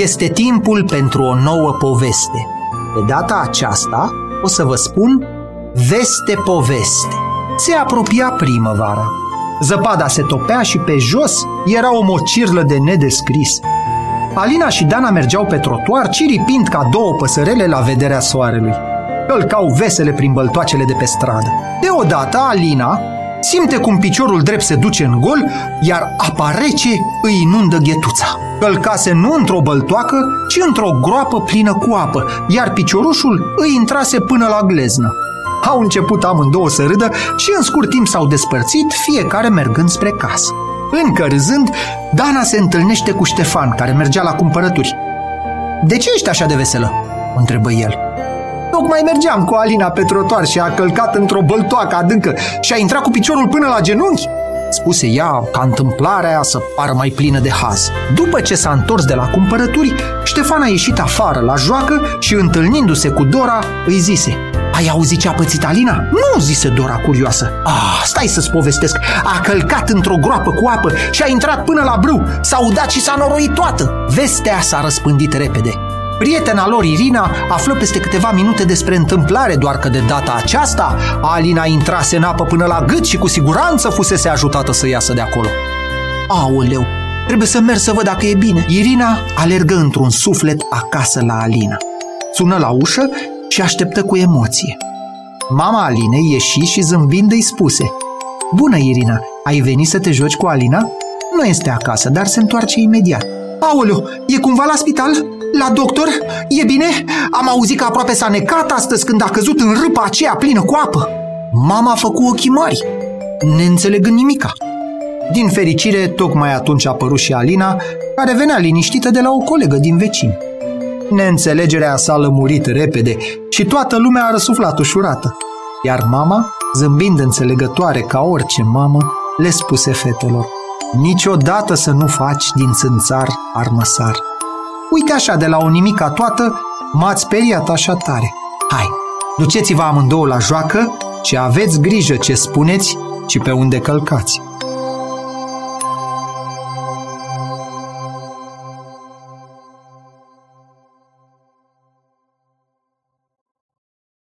Este timpul pentru o nouă poveste. De data aceasta o să vă spun Veste poveste. Se apropia primăvara. Zăpada se topea și pe jos era o mocirlă de nedescris. Alina și Dana mergeau pe trotuar, ciripind ca două păsărele la vederea soarelui. Călcau vesele prin băltoacele de pe stradă. Deodată, Alina simte cum piciorul drept se duce în gol, iar apa rece îi inundă ghetuța. Călcase nu într-o băltoacă, ci într-o groapă plină cu apă, iar piciorușul îi intrase până la gleznă. Au început amândouă să râdă și în scurt timp s-au despărțit, fiecare mergând spre casă. Încă râzând, Dana se întâlnește cu Ștefan, care mergea la cumpărături. De ce ești așa de veselă?" întrebă el. Tocmai mergeam cu Alina pe trotuar și a călcat într-o băltoacă adâncă și a intrat cu piciorul până la genunchi spuse ea ca întâmplarea să pară mai plină de haz. După ce s-a întors de la cumpărături, Ștefan a ieșit afară la joacă și întâlnindu-se cu Dora, îi zise ai auzit ce a pățit Alina? Nu, zise Dora curioasă. Ah, stai să-ți povestesc. A călcat într-o groapă cu apă și a intrat până la brâu. S-a udat și s-a noroit toată. Vestea s-a răspândit repede. Prietena lor, Irina, află peste câteva minute despre întâmplare, doar că de data aceasta Alina intrase în apă până la gât și cu siguranță fusese ajutată să iasă de acolo. Aoleu, trebuie să merg să văd dacă e bine. Irina alergă într-un suflet acasă la Alina. Sună la ușă și așteptă cu emoție. Mama Alinei ieși și zâmbind îi spuse Bună, Irina, ai venit să te joci cu Alina? Nu este acasă, dar se întoarce imediat. Aoleu, e cumva la spital? La doctor? E bine? Am auzit că aproape s-a necat astăzi când a căzut în râpa aceea plină cu apă. Mama a făcut ochii mari, neînțelegând nimica. Din fericire, tocmai atunci a apărut și Alina, care venea liniștită de la o colegă din vecin. Neînțelegerea s-a lămurit repede și toată lumea a răsuflat ușurată. Iar mama, zâmbind înțelegătoare ca orice mamă, le spuse fetelor Niciodată să nu faci din țânțar armăsar. Uite așa, de la o nimica toată, m-ați speriat așa tare. Hai, duceți-vă amândouă la joacă și aveți grijă ce spuneți și pe unde călcați.